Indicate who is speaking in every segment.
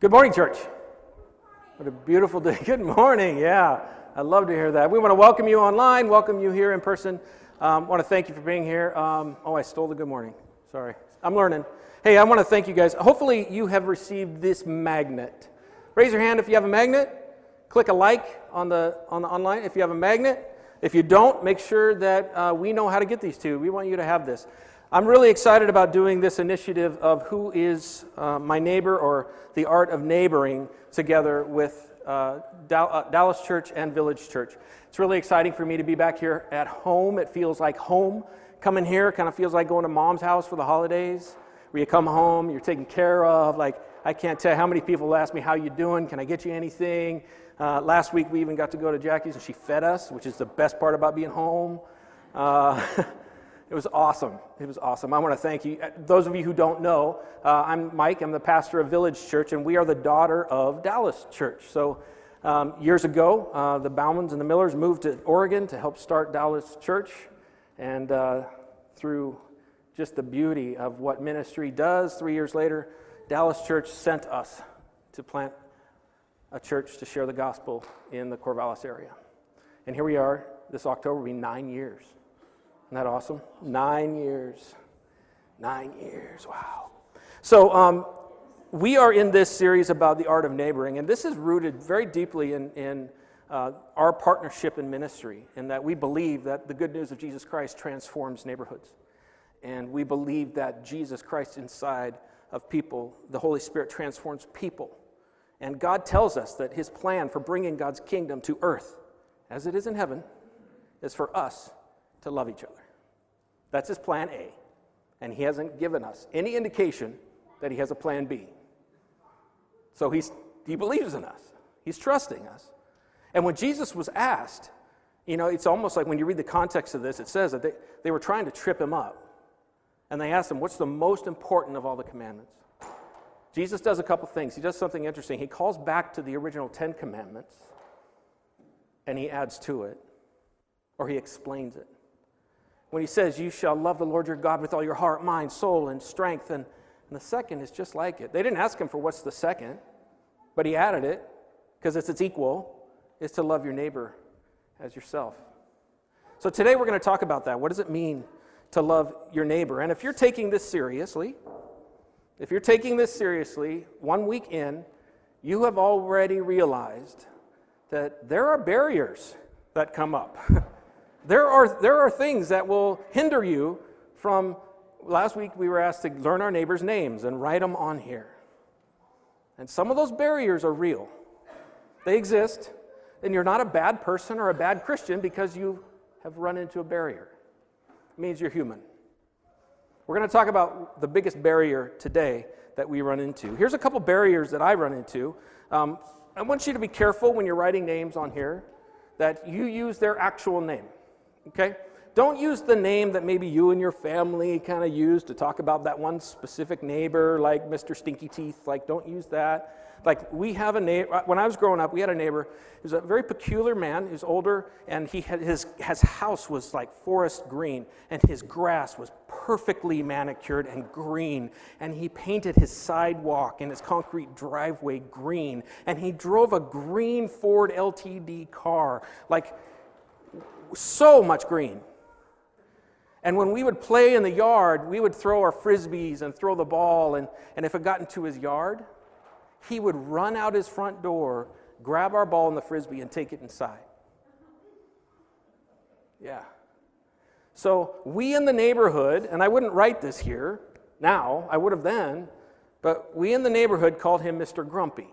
Speaker 1: Good morning, church. What a beautiful day. Good morning. Yeah, I love to hear that. We want to welcome you online, welcome you here in person. Um, want to thank you for being here. Um, oh, I stole the good morning. Sorry. I'm learning. Hey, I want to thank you guys. Hopefully, you have received this magnet. Raise your hand if you have a magnet. Click a like on the, on the online if you have a magnet. If you don't, make sure that uh, we know how to get these to. We want you to have this. I'm really excited about doing this initiative of Who is uh, My Neighbor or the Art of Neighboring together with uh, uh, Dallas Church and Village Church. It's really exciting for me to be back here at home. It feels like home. Coming here kind of feels like going to mom's house for the holidays, where you come home, you're taken care of. Like, I can't tell how many people ask me, How you doing? Can I get you anything? Uh, last week, we even got to go to Jackie's and she fed us, which is the best part about being home. It was awesome. It was awesome. I want to thank you. Those of you who don't know, uh, I'm Mike. I'm the pastor of Village Church, and we are the daughter of Dallas Church. So, um, years ago, uh, the Baumans and the Millers moved to Oregon to help start Dallas Church. And uh, through just the beauty of what ministry does, three years later, Dallas Church sent us to plant a church to share the gospel in the Corvallis area. And here we are. This October will be nine years. Isn't that awesome? Nine years. Nine years. Wow. So, um, we are in this series about the art of neighboring, and this is rooted very deeply in, in uh, our partnership in ministry, in that we believe that the good news of Jesus Christ transforms neighborhoods. And we believe that Jesus Christ inside of people, the Holy Spirit transforms people. And God tells us that his plan for bringing God's kingdom to earth, as it is in heaven, is for us to love each other. That's his plan A. And he hasn't given us any indication that he has a plan B. So he's, he believes in us, he's trusting us. And when Jesus was asked, you know, it's almost like when you read the context of this, it says that they, they were trying to trip him up. And they asked him, What's the most important of all the commandments? Jesus does a couple things. He does something interesting. He calls back to the original Ten Commandments and he adds to it, or he explains it when he says, You shall love the Lord your God with all your heart, mind, soul, and strength. And, and the second is just like it. They didn't ask him for what's the second, but he added it because it's its equal, is to love your neighbor as yourself. So today we're going to talk about that. What does it mean to love your neighbor? And if you're taking this seriously, if you're taking this seriously, one week in, you have already realized that there are barriers that come up. There are, there are things that will hinder you from. Last week we were asked to learn our neighbors' names and write them on here. And some of those barriers are real, they exist. And you're not a bad person or a bad Christian because you have run into a barrier. It means you're human. We're going to talk about the biggest barrier today that we run into. Here's a couple barriers that I run into. Um, I want you to be careful when you're writing names on here that you use their actual name. Okay? Don't use the name that maybe you and your family kind of use to talk about that one specific neighbor, like Mr. Stinky Teeth. Like, don't use that. Like, we have a neighbor, when I was growing up, we had a neighbor. He was a very peculiar man. He was older, and he had his, his house was like forest green, and his grass was perfectly manicured and green. And he painted his sidewalk and his concrete driveway green. And he drove a green Ford LTD car. Like, so much green. And when we would play in the yard, we would throw our frisbees and throw the ball. And, and if it got into his yard, he would run out his front door, grab our ball and the frisbee, and take it inside. Yeah. So we in the neighborhood, and I wouldn't write this here now, I would have then, but we in the neighborhood called him Mr. Grumpy.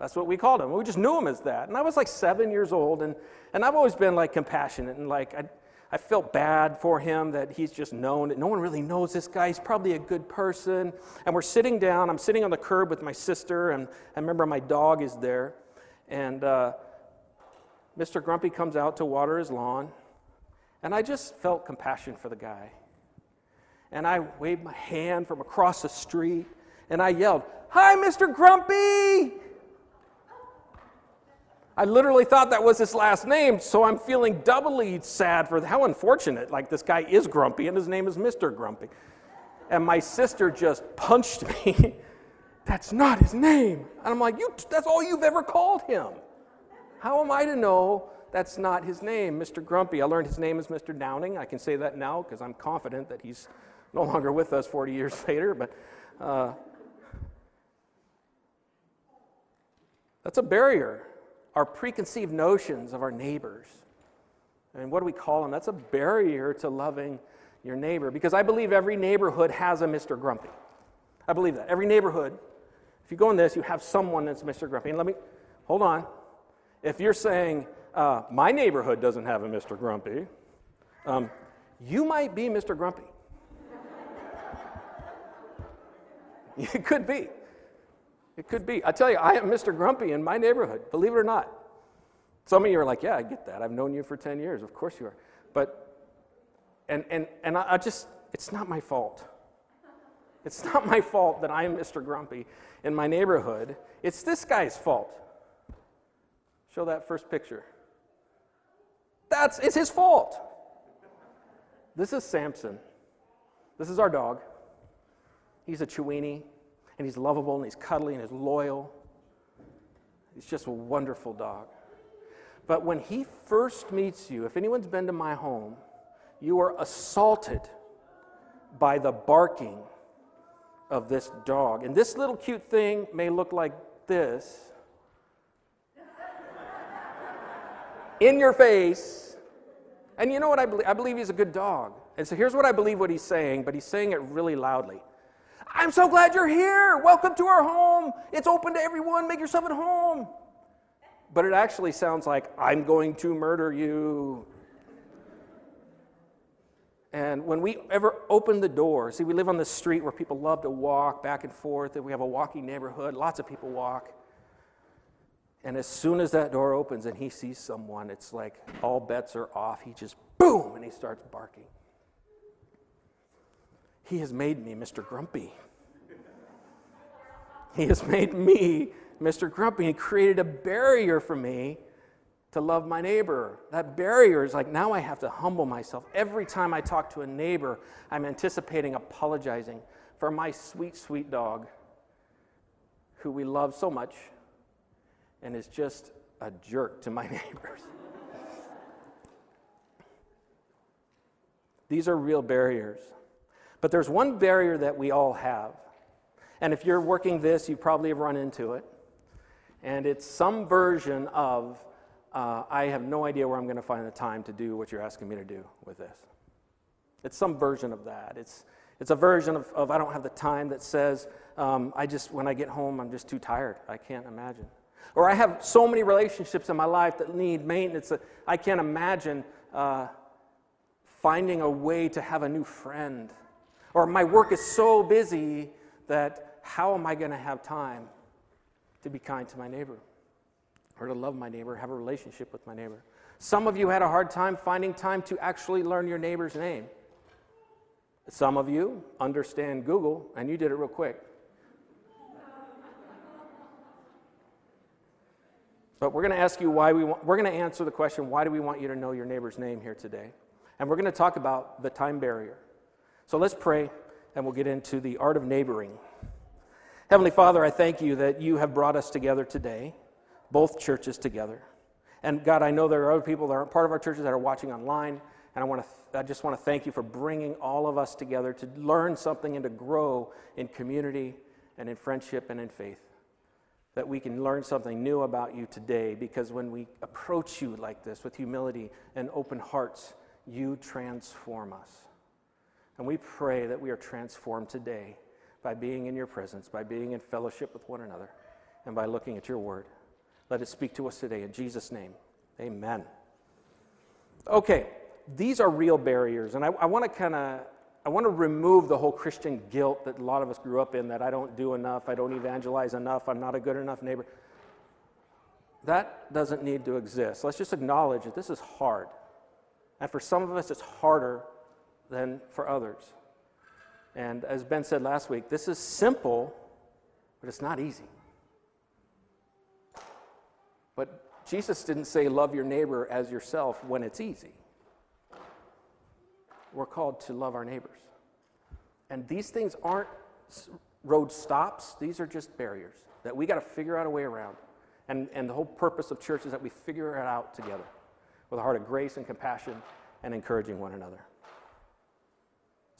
Speaker 1: That's what we called him. We just knew him as that. And I was like seven years old, and, and I've always been like compassionate and like I, I felt bad for him that he's just known that no one really knows this guy. He's probably a good person. And we're sitting down. I'm sitting on the curb with my sister, and I remember my dog is there. And uh, Mr. Grumpy comes out to water his lawn, and I just felt compassion for the guy. And I waved my hand from across the street, and I yelled, Hi, Mr. Grumpy! I literally thought that was his last name, so I'm feeling doubly sad for how unfortunate. Like, this guy is grumpy, and his name is Mr. Grumpy. And my sister just punched me. That's not his name. And I'm like, you, That's all you've ever called him. How am I to know that's not his name, Mr. Grumpy? I learned his name is Mr. Downing. I can say that now because I'm confident that he's no longer with us 40 years later, but uh, that's a barrier. Our preconceived notions of our neighbors. And what do we call them? That's a barrier to loving your neighbor because I believe every neighborhood has a Mr. Grumpy. I believe that. Every neighborhood, if you go in this, you have someone that's Mr. Grumpy. And let me, hold on. If you're saying, uh, my neighborhood doesn't have a Mr. Grumpy, um, you might be Mr. Grumpy. it could be. It could be. I tell you, I am Mr. Grumpy in my neighborhood, believe it or not. Some of you are like, yeah, I get that. I've known you for 10 years. Of course you are. But, and, and, and I, I just, it's not my fault. It's not my fault that I am Mr. Grumpy in my neighborhood. It's this guy's fault. Show that first picture. That's it's his fault. This is Samson. This is our dog. He's a Chiweenie, and he's lovable, and he's cuddly, and he's loyal. He's just a wonderful dog. But when he first meets you, if anyone's been to my home, you are assaulted by the barking of this dog. And this little cute thing may look like this in your face. And you know what I believe? I believe he's a good dog. And so here's what I believe what he's saying, but he's saying it really loudly. I'm so glad you're here. Welcome to our home. It's open to everyone. Make yourself at home. But it actually sounds like, I'm going to murder you. And when we ever open the door, see, we live on the street where people love to walk back and forth, and we have a walking neighborhood, lots of people walk. And as soon as that door opens and he sees someone, it's like all bets are off. He just boom, and he starts barking. He has made me Mr. Grumpy. He has made me Mr. Grumpy. He created a barrier for me to love my neighbor. That barrier is like now I have to humble myself. Every time I talk to a neighbor, I'm anticipating apologizing for my sweet, sweet dog who we love so much and is just a jerk to my neighbors. These are real barriers. But there's one barrier that we all have. And if you're working this, you probably have run into it. And it's some version of uh, I have no idea where I'm going to find the time to do what you're asking me to do with this. It's some version of that. It's, it's a version of, of I don't have the time that says, um, I just, when I get home, I'm just too tired. I can't imagine. Or I have so many relationships in my life that need maintenance that I can't imagine uh, finding a way to have a new friend. Or my work is so busy that how am I going to have time to be kind to my neighbor? or to love my neighbor, have a relationship with my neighbor. Some of you had a hard time finding time to actually learn your neighbor's name. Some of you understand Google, and you did it real quick. But we're going to ask you why we want, we're going to answer the question, why do we want you to know your neighbor's name here today? And we're going to talk about the time barrier. So let's pray, and we'll get into the art of neighboring. Heavenly Father, I thank you that you have brought us together today both churches together. And God, I know there are other people that aren't part of our churches that are watching online, and I, want to th- I just want to thank you for bringing all of us together to learn something and to grow in community and in friendship and in faith. That we can learn something new about you today because when we approach you like this with humility and open hearts, you transform us. And we pray that we are transformed today by being in your presence, by being in fellowship with one another, and by looking at your word. Let it speak to us today in Jesus' name. Amen. Okay, these are real barriers, and I, I want to kind of I want to remove the whole Christian guilt that a lot of us grew up in that I don't do enough, I don't evangelize enough, I'm not a good enough neighbor. That doesn't need to exist. Let's just acknowledge that this is hard. And for some of us, it's harder than for others. And as Ben said last week, this is simple, but it's not easy. But Jesus didn't say, Love your neighbor as yourself when it's easy. We're called to love our neighbors. And these things aren't road stops, these are just barriers that we got to figure out a way around. And, and the whole purpose of church is that we figure it out together with a heart of grace and compassion and encouraging one another.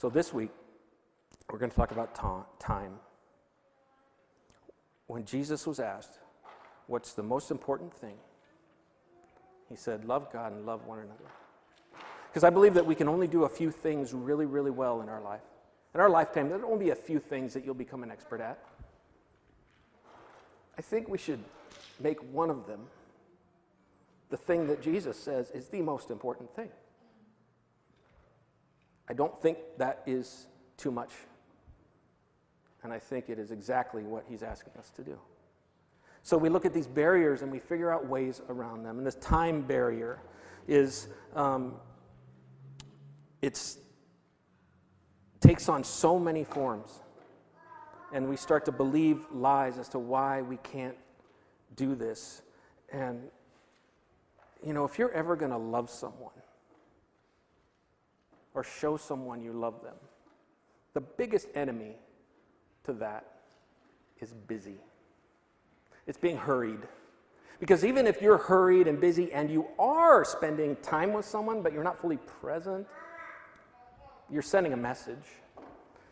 Speaker 1: So this week, we're going to talk about ta- time. When Jesus was asked, What's the most important thing? He said, Love God and love one another. Because I believe that we can only do a few things really, really well in our life. In our lifetime, there won't be a few things that you'll become an expert at. I think we should make one of them the thing that Jesus says is the most important thing. I don't think that is too much. And I think it is exactly what he's asking us to do. So we look at these barriers and we figure out ways around them. And this time barrier is um, it's takes on so many forms. And we start to believe lies as to why we can't do this. And, you know, if you're ever going to love someone or show someone you love them, the biggest enemy to that is busy. It's being hurried. Because even if you're hurried and busy and you are spending time with someone, but you're not fully present, you're sending a message.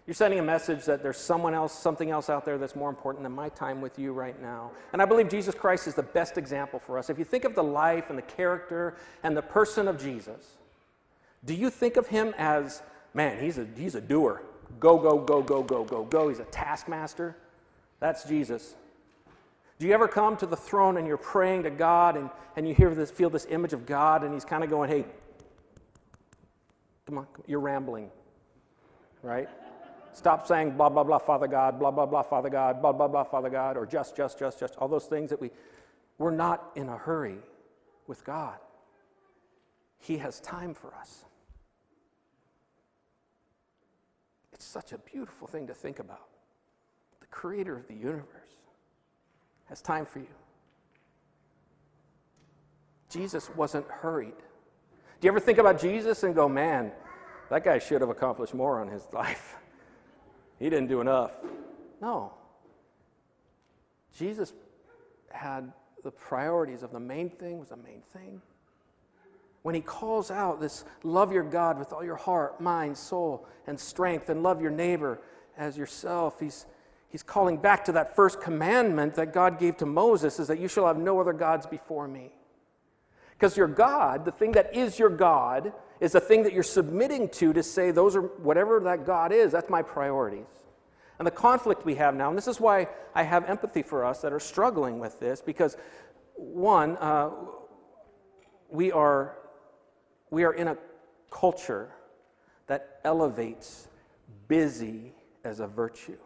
Speaker 1: You're sending a message that there's someone else, something else out there that's more important than my time with you right now. And I believe Jesus Christ is the best example for us. If you think of the life and the character and the person of Jesus, do you think of him as, man, he's a, he's a doer? Go, go, go, go, go, go, go. He's a taskmaster. That's Jesus. Do you ever come to the throne and you're praying to God and, and you hear this, feel this image of God and he's kind of going, hey, come on, you're rambling, right? Stop saying blah, blah, blah, Father God, blah, blah, blah, Father God, blah, blah, blah, Father God, or just, just, just, just, all those things that we, we're not in a hurry with God. He has time for us. It's such a beautiful thing to think about. The creator of the universe has time for you. Jesus wasn't hurried. Do you ever think about Jesus and go, man, that guy should have accomplished more on his life? He didn't do enough. No. Jesus had the priorities of the main thing was the main thing. When he calls out this love your God with all your heart, mind, soul, and strength, and love your neighbor as yourself, he's, he's calling back to that first commandment that God gave to Moses is that you shall have no other gods before me. Because your God, the thing that is your God, is the thing that you're submitting to to say, those are whatever that God is, that's my priorities. And the conflict we have now, and this is why I have empathy for us that are struggling with this, because one, uh, we, are, we are in a culture that elevates busy as a virtue.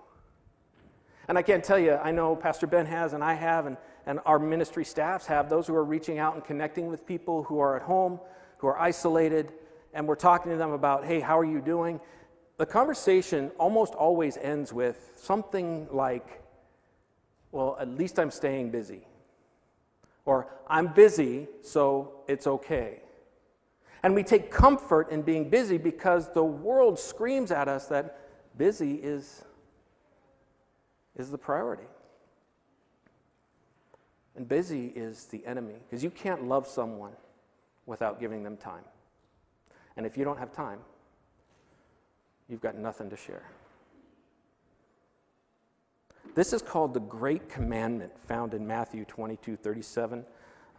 Speaker 1: And I can't tell you, I know Pastor Ben has, and I have, and, and our ministry staffs have, those who are reaching out and connecting with people who are at home, who are isolated, and we're talking to them about, hey, how are you doing? The conversation almost always ends with something like, well, at least I'm staying busy. Or I'm busy, so it's okay. And we take comfort in being busy because the world screams at us that busy is, is the priority. And busy is the enemy because you can't love someone without giving them time. And if you don't have time, you've got nothing to share. This is called the Great Commandment, found in Matthew 22 37.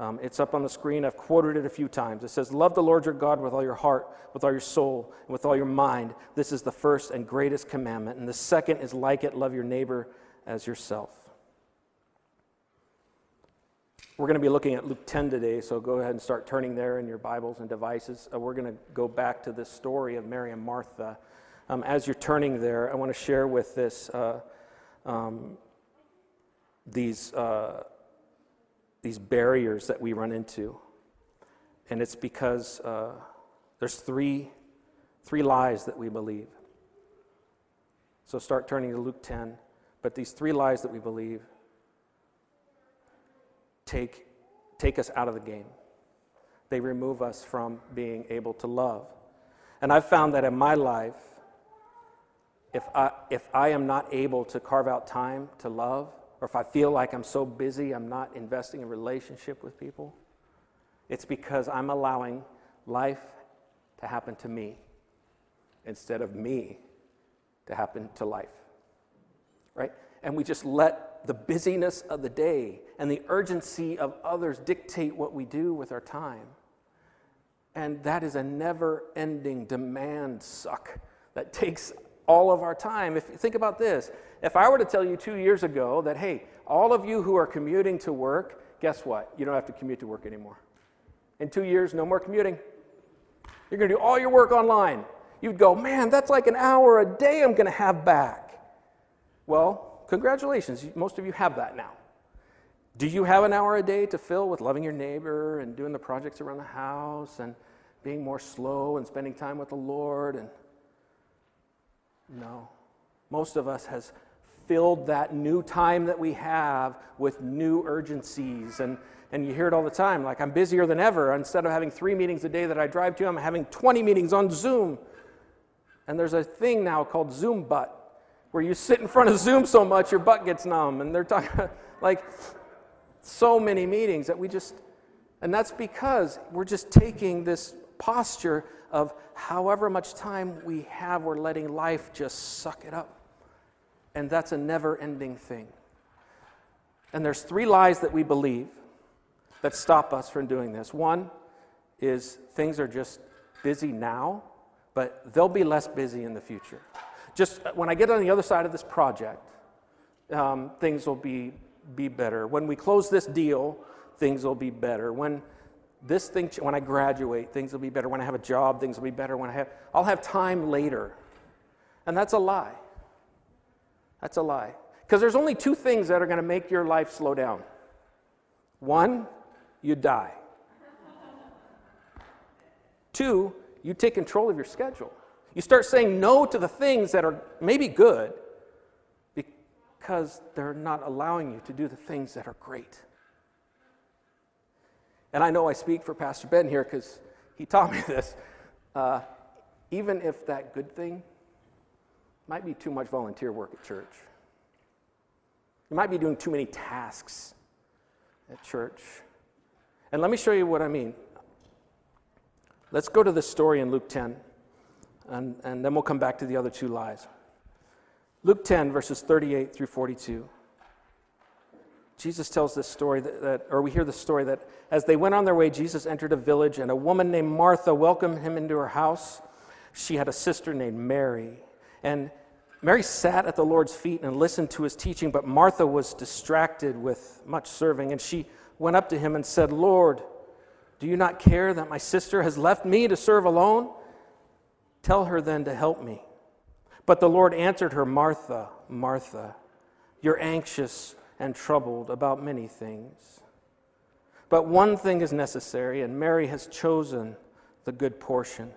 Speaker 1: Um, it's up on the screen. I've quoted it a few times. It says, Love the Lord your God with all your heart, with all your soul, and with all your mind. This is the first and greatest commandment. And the second is like it love your neighbor as yourself. We're going to be looking at Luke 10 today, so go ahead and start turning there in your Bibles and devices. Uh, we're going to go back to this story of Mary and Martha. Um, as you're turning there, I want to share with this uh, um, these, uh, these barriers that we run into. And it's because uh, there's three, three lies that we believe. So start turning to Luke 10. But these three lies that we believe take, take us out of the game. They remove us from being able to love. And I've found that in my life, if I, if I am not able to carve out time to love, or if I feel like I'm so busy I'm not investing in relationship with people, it's because I'm allowing life to happen to me instead of me to happen to life. Right? And we just let the busyness of the day and the urgency of others dictate what we do with our time. And that is a never ending demand suck that takes all of our time. If think about this, if I were to tell you 2 years ago that hey, all of you who are commuting to work, guess what? You don't have to commute to work anymore. In 2 years no more commuting. You're going to do all your work online. You'd go, "Man, that's like an hour a day I'm going to have back." Well, congratulations. Most of you have that now. Do you have an hour a day to fill with loving your neighbor and doing the projects around the house and being more slow and spending time with the Lord and no. Most of us has filled that new time that we have with new urgencies and and you hear it all the time like I'm busier than ever instead of having 3 meetings a day that I drive to I'm having 20 meetings on Zoom. And there's a thing now called Zoom butt where you sit in front of Zoom so much your butt gets numb and they're talking like so many meetings that we just and that's because we're just taking this posture of however much time we have, we're letting life just suck it up. And that's a never ending thing. And there's three lies that we believe that stop us from doing this. One is things are just busy now, but they'll be less busy in the future. Just when I get on the other side of this project, um, things will be, be better. When we close this deal, things will be better. When this thing, when I graduate, things will be better. When I have a job, things will be better. When I have, I'll have time later. And that's a lie. That's a lie. Because there's only two things that are going to make your life slow down. One, you die. Two, you take control of your schedule. You start saying no to the things that are maybe good because they're not allowing you to do the things that are great. And I know I speak for Pastor Ben here because he taught me this. Uh, even if that good thing might be too much volunteer work at church, you might be doing too many tasks at church. And let me show you what I mean. Let's go to this story in Luke 10, and, and then we'll come back to the other two lies. Luke 10, verses 38 through 42. Jesus tells this story that, that, or we hear the story that as they went on their way, Jesus entered a village, and a woman named Martha welcomed him into her house. She had a sister named Mary. And Mary sat at the Lord's feet and listened to his teaching, but Martha was distracted with much serving. And she went up to him and said, Lord, do you not care that my sister has left me to serve alone? Tell her then to help me. But the Lord answered her, Martha, Martha, you're anxious and troubled about many things. But one thing is necessary, and Mary has chosen the good portion,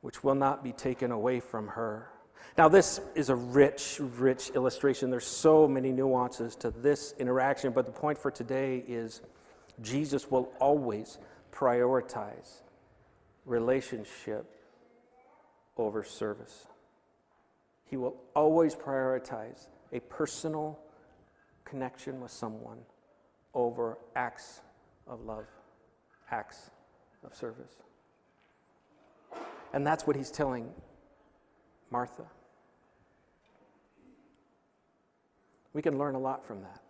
Speaker 1: which will not be taken away from her. Now, this is a rich, rich illustration. There's so many nuances to this interaction, but the point for today is Jesus will always prioritize relationship over service. He will always prioritize a personal connection with someone over acts of love, acts of service. And that's what he's telling Martha. We can learn a lot from that.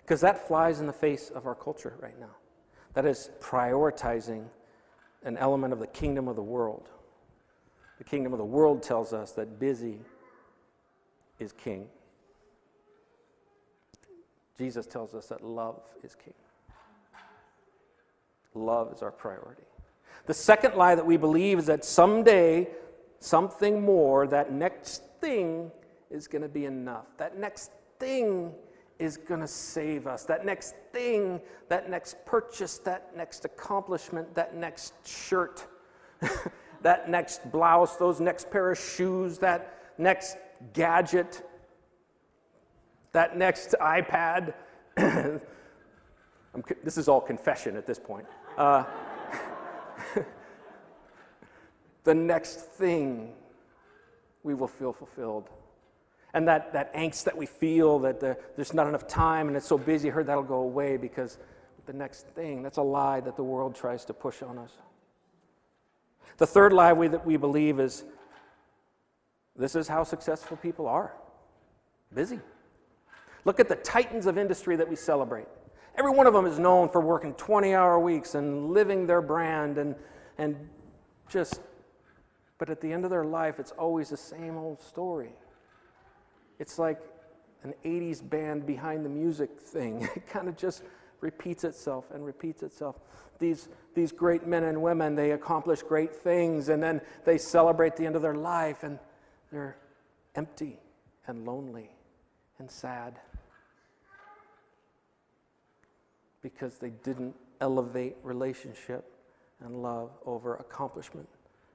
Speaker 1: Because that flies in the face of our culture right now. That is prioritizing an element of the kingdom of the world. The kingdom of the world tells us that busy is king. Jesus tells us that love is king. Love is our priority. The second lie that we believe is that someday, something more, that next thing is going to be enough. That next thing is going to save us. That next thing, that next purchase, that next accomplishment, that next shirt, that next blouse, those next pair of shoes, that next gadget, that next iPad, this is all confession at this point. Uh, the next thing we will feel fulfilled. And that, that angst that we feel that the, there's not enough time and it's so busy, I heard that'll go away because the next thing, that's a lie that the world tries to push on us. The third lie we, that we believe is this is how successful people are busy. Look at the titans of industry that we celebrate. Every one of them is known for working 20 hour weeks and living their brand and, and just, but at the end of their life, it's always the same old story. It's like an 80s band behind the music thing. It kind of just repeats itself and repeats itself. These, these great men and women, they accomplish great things and then they celebrate the end of their life and they're empty and lonely and sad because they didn't elevate relationship and love over accomplishment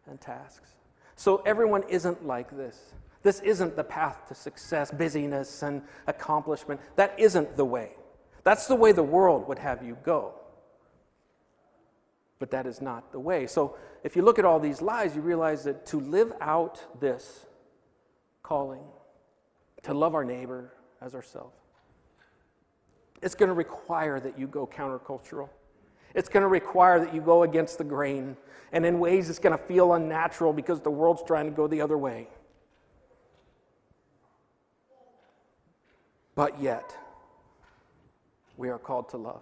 Speaker 1: and tasks. So everyone isn't like this. This isn't the path to success, busyness, and accomplishment. That isn't the way. That's the way the world would have you go. But that is not the way. So if you look at all these lies, you realize that to live out this calling, to love our neighbor as ourselves, it's going to require that you go countercultural. It's going to require that you go against the grain. And in ways, it's going to feel unnatural because the world's trying to go the other way. But yet, we are called to love.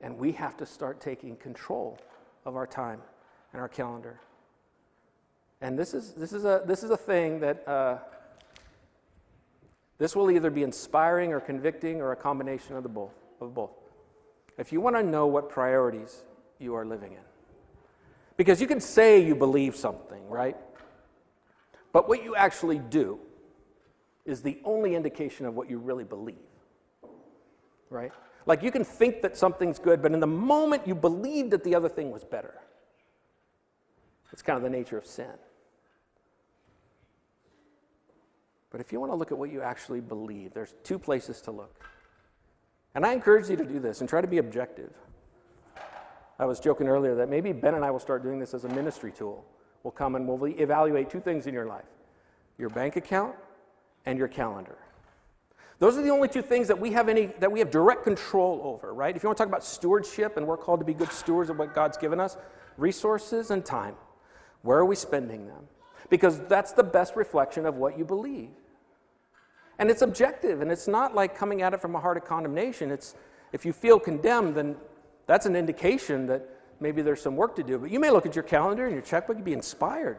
Speaker 1: And we have to start taking control of our time and our calendar. And this is, this is, a, this is a thing that uh, this will either be inspiring or convicting or a combination of, the both, of both. If you want to know what priorities you are living in, because you can say you believe something, right? But what you actually do is the only indication of what you really believe, right? Like you can think that something's good, but in the moment you believed that the other thing was better. It's kind of the nature of sin. But if you want to look at what you actually believe, there's two places to look. And I encourage you to do this and try to be objective. I was joking earlier that maybe Ben and I will start doing this as a ministry tool. We'll come and we'll evaluate two things in your life your bank account and your calendar. Those are the only two things that we have any that we have direct control over, right? If you want to talk about stewardship and we're called to be good stewards of what God's given us, resources and time. Where are we spending them? Because that's the best reflection of what you believe. And it's objective, and it's not like coming at it from a heart of condemnation. It's if you feel condemned, then that's an indication that maybe there's some work to do. But you may look at your calendar and your checkbook and be inspired.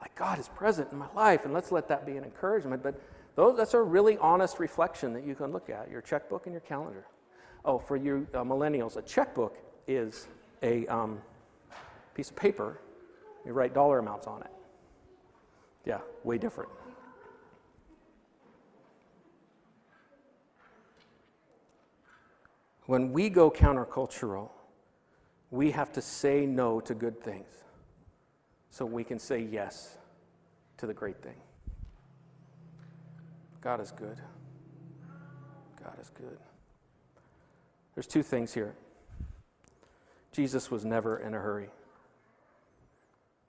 Speaker 1: Like God is present in my life, and let's let that be an encouragement. But those, that's a really honest reflection that you can look at your checkbook and your calendar. Oh, for you uh, millennials, a checkbook is a um, piece of paper. You write dollar amounts on it. Yeah, way different. When we go countercultural, we have to say no to good things so we can say yes to the great thing. God is good. God is good. There's two things here. Jesus was never in a hurry.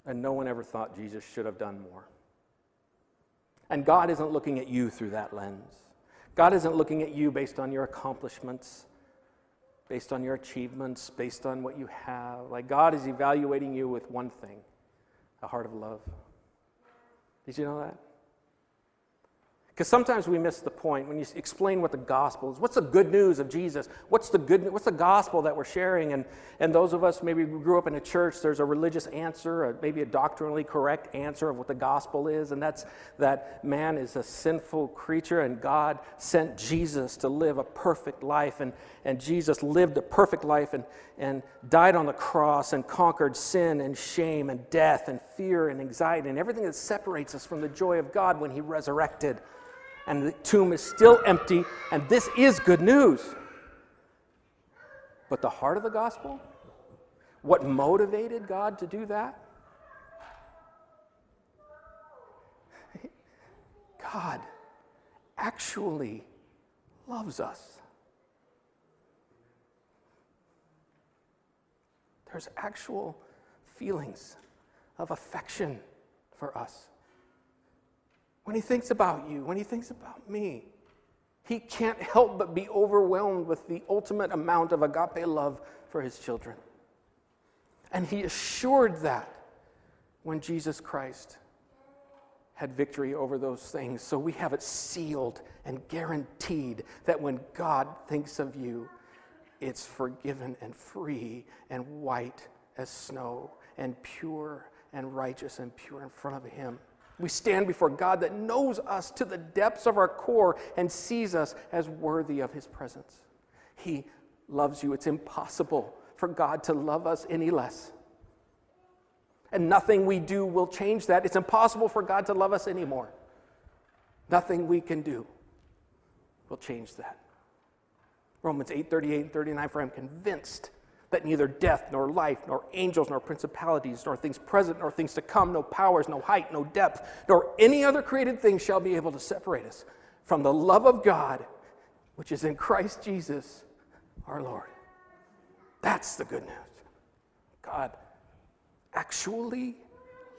Speaker 1: And no one ever thought Jesus should have done more. And God isn't looking at you through that lens. God isn't looking at you based on your accomplishments based on your achievements, based on what you have. Like God is evaluating you with one thing a heart of love. Did you know that? Because sometimes we miss the point when you explain what the gospel is. What's the good news of Jesus? What's the good? What's the gospel that we're sharing? And and those of us maybe grew up in a church. There's a religious answer, maybe a doctrinally correct answer of what the gospel is, and that's that man is a sinful creature, and God sent Jesus to live a perfect life, and and Jesus lived a perfect life, and and died on the cross and conquered sin and shame and death and fear and anxiety and everything that separates us from the joy of God when He resurrected and the tomb is still empty, and this is good news. But the heart of the gospel, what motivated God to do that? God actually loves us. There's actual feelings of affection for us. When he thinks about you, when he thinks about me, he can't help but be overwhelmed with the ultimate amount of agape love for his children. And he assured that when Jesus Christ had victory over those things. So we have it sealed and guaranteed that when God thinks of you, it's forgiven and free and white as snow and pure and righteous and pure in front of Him. We stand before God that knows us to the depths of our core and sees us as worthy of His presence. He loves you. It's impossible for God to love us any less. And nothing we do will change that. It's impossible for God to love us anymore. Nothing we can do will change that. Romans 8 38 and 39 For I'm convinced that neither death, nor life, nor angels, nor principalities, nor things present, nor things to come, no powers, no height, no depth, nor any other created thing shall be able to separate us from the love of God, which is in Christ Jesus our Lord. That's the good news. God actually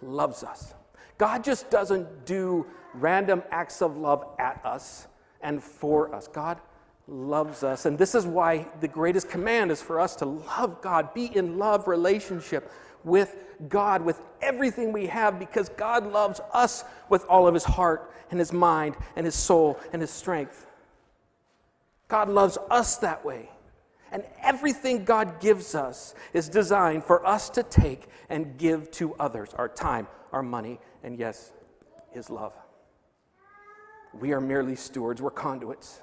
Speaker 1: loves us. God just doesn't do random acts of love at us and for us. God loves us. And this is why the greatest command is for us to love God, be in love relationship with God, with everything we have, because God loves us with all of his heart and his mind and his soul and his strength. God loves us that way. And everything God gives us is designed for us to take and give to others our time, our money, and yes, His love. We are merely stewards, we're conduits.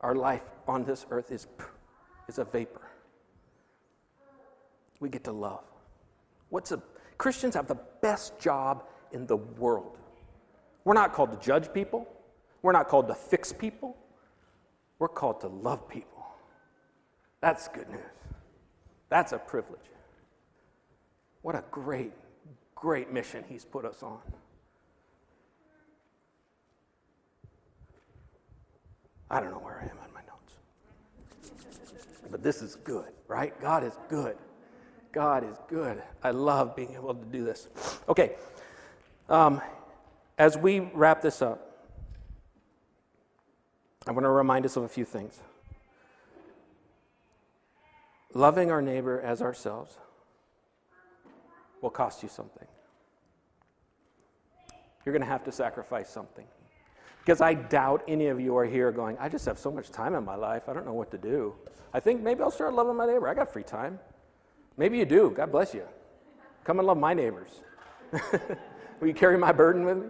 Speaker 1: Our life on this earth is, is a vapor. We get to love. What's a, Christians have the best job in the world. We're not called to judge people, we're not called to fix people, we're called to love people. That's good news. That's a privilege. What a great, great mission he's put us on. I don't know where I am on my notes. But this is good, right? God is good. God is good. I love being able to do this. Okay. Um, as we wrap this up, I want to remind us of a few things loving our neighbor as ourselves will cost you something. You're going to have to sacrifice something. Because I doubt any of you are here going, I just have so much time in my life, I don't know what to do. I think maybe I'll start loving my neighbor. I got free time. Maybe you do. God bless you. Come and love my neighbors. Will you carry my burden with me?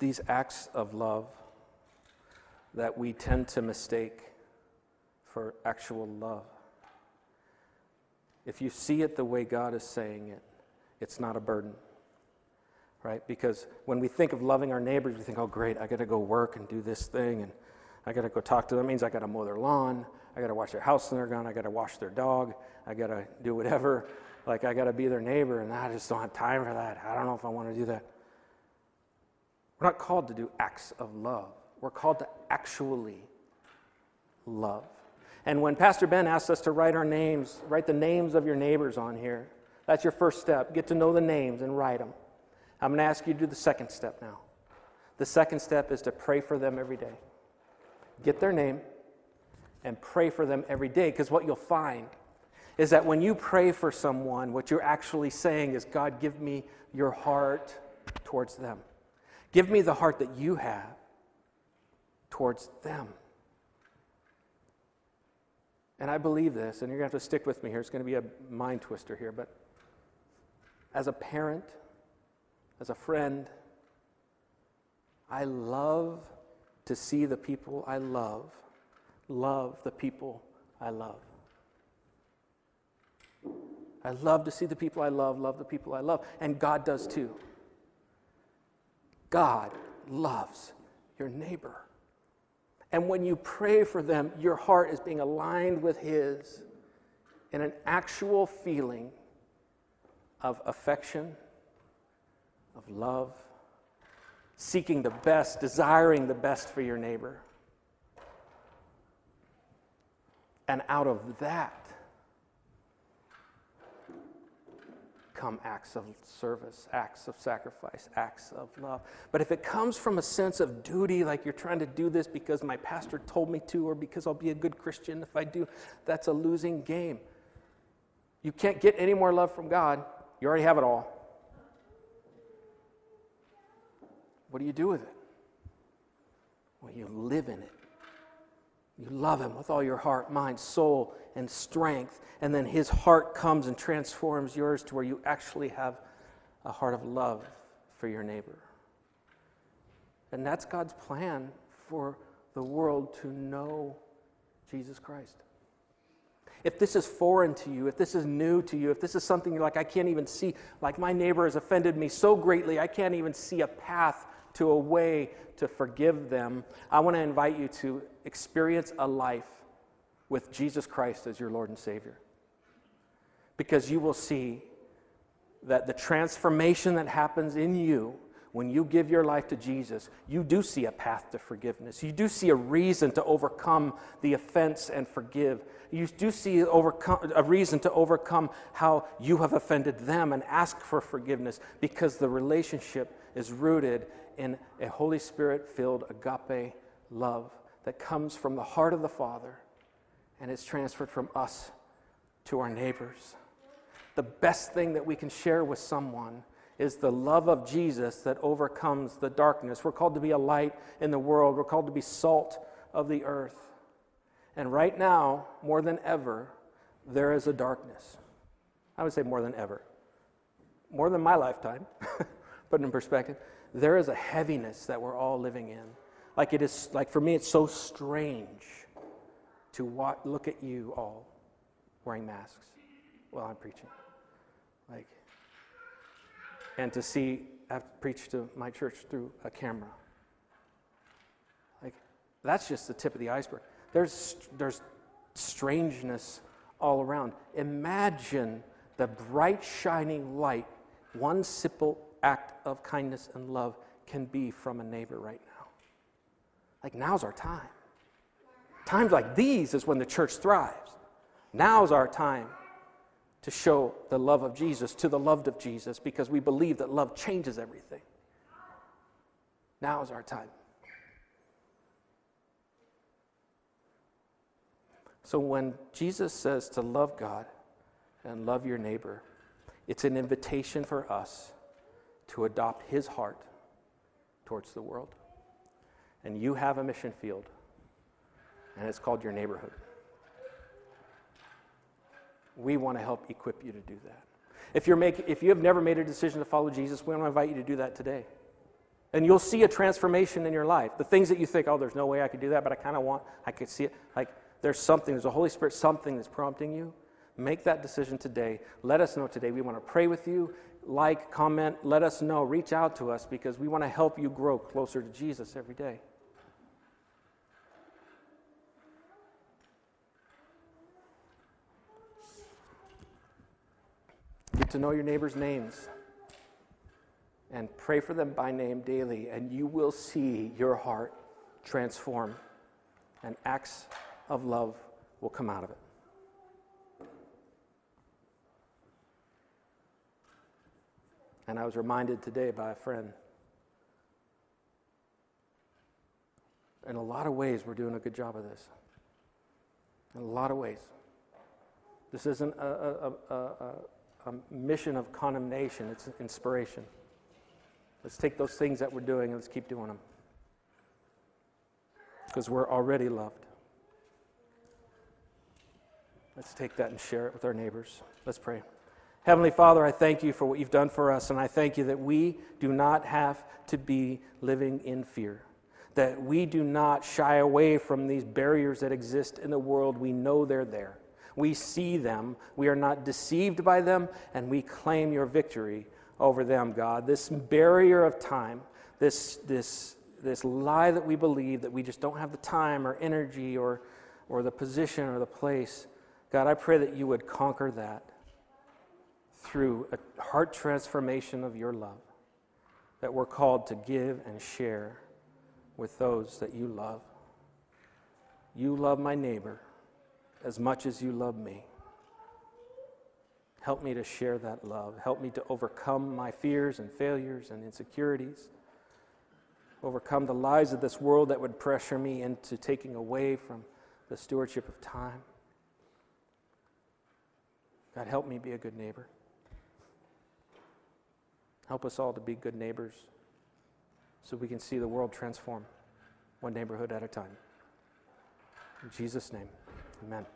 Speaker 1: these acts of love that we tend to mistake for actual love. If you see it the way God is saying it, it's not a burden, right? Because when we think of loving our neighbors, we think, oh, great, I got to go work and do this thing, and I got to go talk to them. That means I got to mow their lawn, I got to wash their house when they're gone, I got to wash their dog, I got to do whatever. Like, I got to be their neighbor, and I just don't have time for that. I don't know if I want to do that. We're not called to do acts of love. We're called to actually love. And when Pastor Ben asked us to write our names, write the names of your neighbors on here, that's your first step. Get to know the names and write them. I'm going to ask you to do the second step now. The second step is to pray for them every day. Get their name and pray for them every day because what you'll find is that when you pray for someone, what you're actually saying is, God, give me your heart towards them. Give me the heart that you have towards them. And I believe this, and you're going to have to stick with me here. It's going to be a mind twister here, but as a parent, as a friend, I love to see the people I love love the people I love. I love to see the people I love love the people I love, and God does too. God loves your neighbor. And when you pray for them, your heart is being aligned with His in an actual feeling of affection, of love, seeking the best, desiring the best for your neighbor. And out of that, come acts of service, acts of sacrifice, acts of love. But if it comes from a sense of duty, like you're trying to do this because my pastor told me to, or because I'll be a good Christian if I do, that's a losing game. You can't get any more love from God. You already have it all. What do you do with it? Well, you live in it. You love Him with all your heart, mind, soul, and strength. And then His heart comes and transforms yours to where you actually have a heart of love for your neighbor. And that's God's plan for the world to know Jesus Christ. If this is foreign to you, if this is new to you, if this is something you're like, I can't even see, like my neighbor has offended me so greatly, I can't even see a path to a way to forgive them, I want to invite you to experience a life with Jesus Christ as your Lord and Savior. Because you will see that the transformation that happens in you when you give your life to Jesus, you do see a path to forgiveness. You do see a reason to overcome the offense and forgive. You do see overcome, a reason to overcome how you have offended them and ask for forgiveness because the relationship is rooted in a Holy Spirit filled agape love that comes from the heart of the Father and is transferred from us to our neighbors. The best thing that we can share with someone is the love of Jesus that overcomes the darkness. We're called to be a light in the world, we're called to be salt of the earth. And right now, more than ever, there is a darkness. I would say more than ever. More than my lifetime, put in perspective there is a heaviness that we're all living in. Like it is, like for me, it's so strange to watch, look at you all wearing masks while I'm preaching. Like, and to see, I've preached to my church through a camera. Like, that's just the tip of the iceberg. There's, there's strangeness all around. Imagine the bright, shining light, one simple act of kindness and love can be from a neighbor right now. Like, now's our time. Times like these is when the church thrives. Now's our time to show the love of Jesus to the loved of Jesus because we believe that love changes everything. Now is our time. So when Jesus says to love God and love your neighbor, it's an invitation for us to adopt his heart towards the world. And you have a mission field, and it's called your neighborhood. We want to help equip you to do that. If, you're make, if you have never made a decision to follow Jesus, we want to invite you to do that today. And you'll see a transformation in your life. The things that you think, oh, there's no way I could do that, but I kind of want, I could see it. Like, there's something, there's a Holy Spirit, something that's prompting you. Make that decision today. Let us know today. We want to pray with you like, comment, let us know, reach out to us because we want to help you grow closer to Jesus every day. Get to know your neighbor's names and pray for them by name daily, and you will see your heart transform, and acts of love will come out of it. And I was reminded today by a friend. In a lot of ways, we're doing a good job of this. In a lot of ways. This isn't a, a, a, a mission of condemnation, it's inspiration. Let's take those things that we're doing and let's keep doing them. Because we're already loved. Let's take that and share it with our neighbors. Let's pray. Heavenly Father, I thank you for what you've done for us, and I thank you that we do not have to be living in fear, that we do not shy away from these barriers that exist in the world. We know they're there. We see them, we are not deceived by them, and we claim your victory over them, God. This barrier of time, this, this, this lie that we believe that we just don't have the time or energy or, or the position or the place, God, I pray that you would conquer that through a heart transformation of your love. that we're called to give and share with those that you love. You love my neighbor as much as you love me. Help me to share that love. Help me to overcome my fears and failures and insecurities. Overcome the lies of this world that would pressure me into taking away from the stewardship of time. God, help me be a good neighbor. Help us all to be good neighbors so we can see the world transform one neighborhood at a time. In Jesus' name, amen.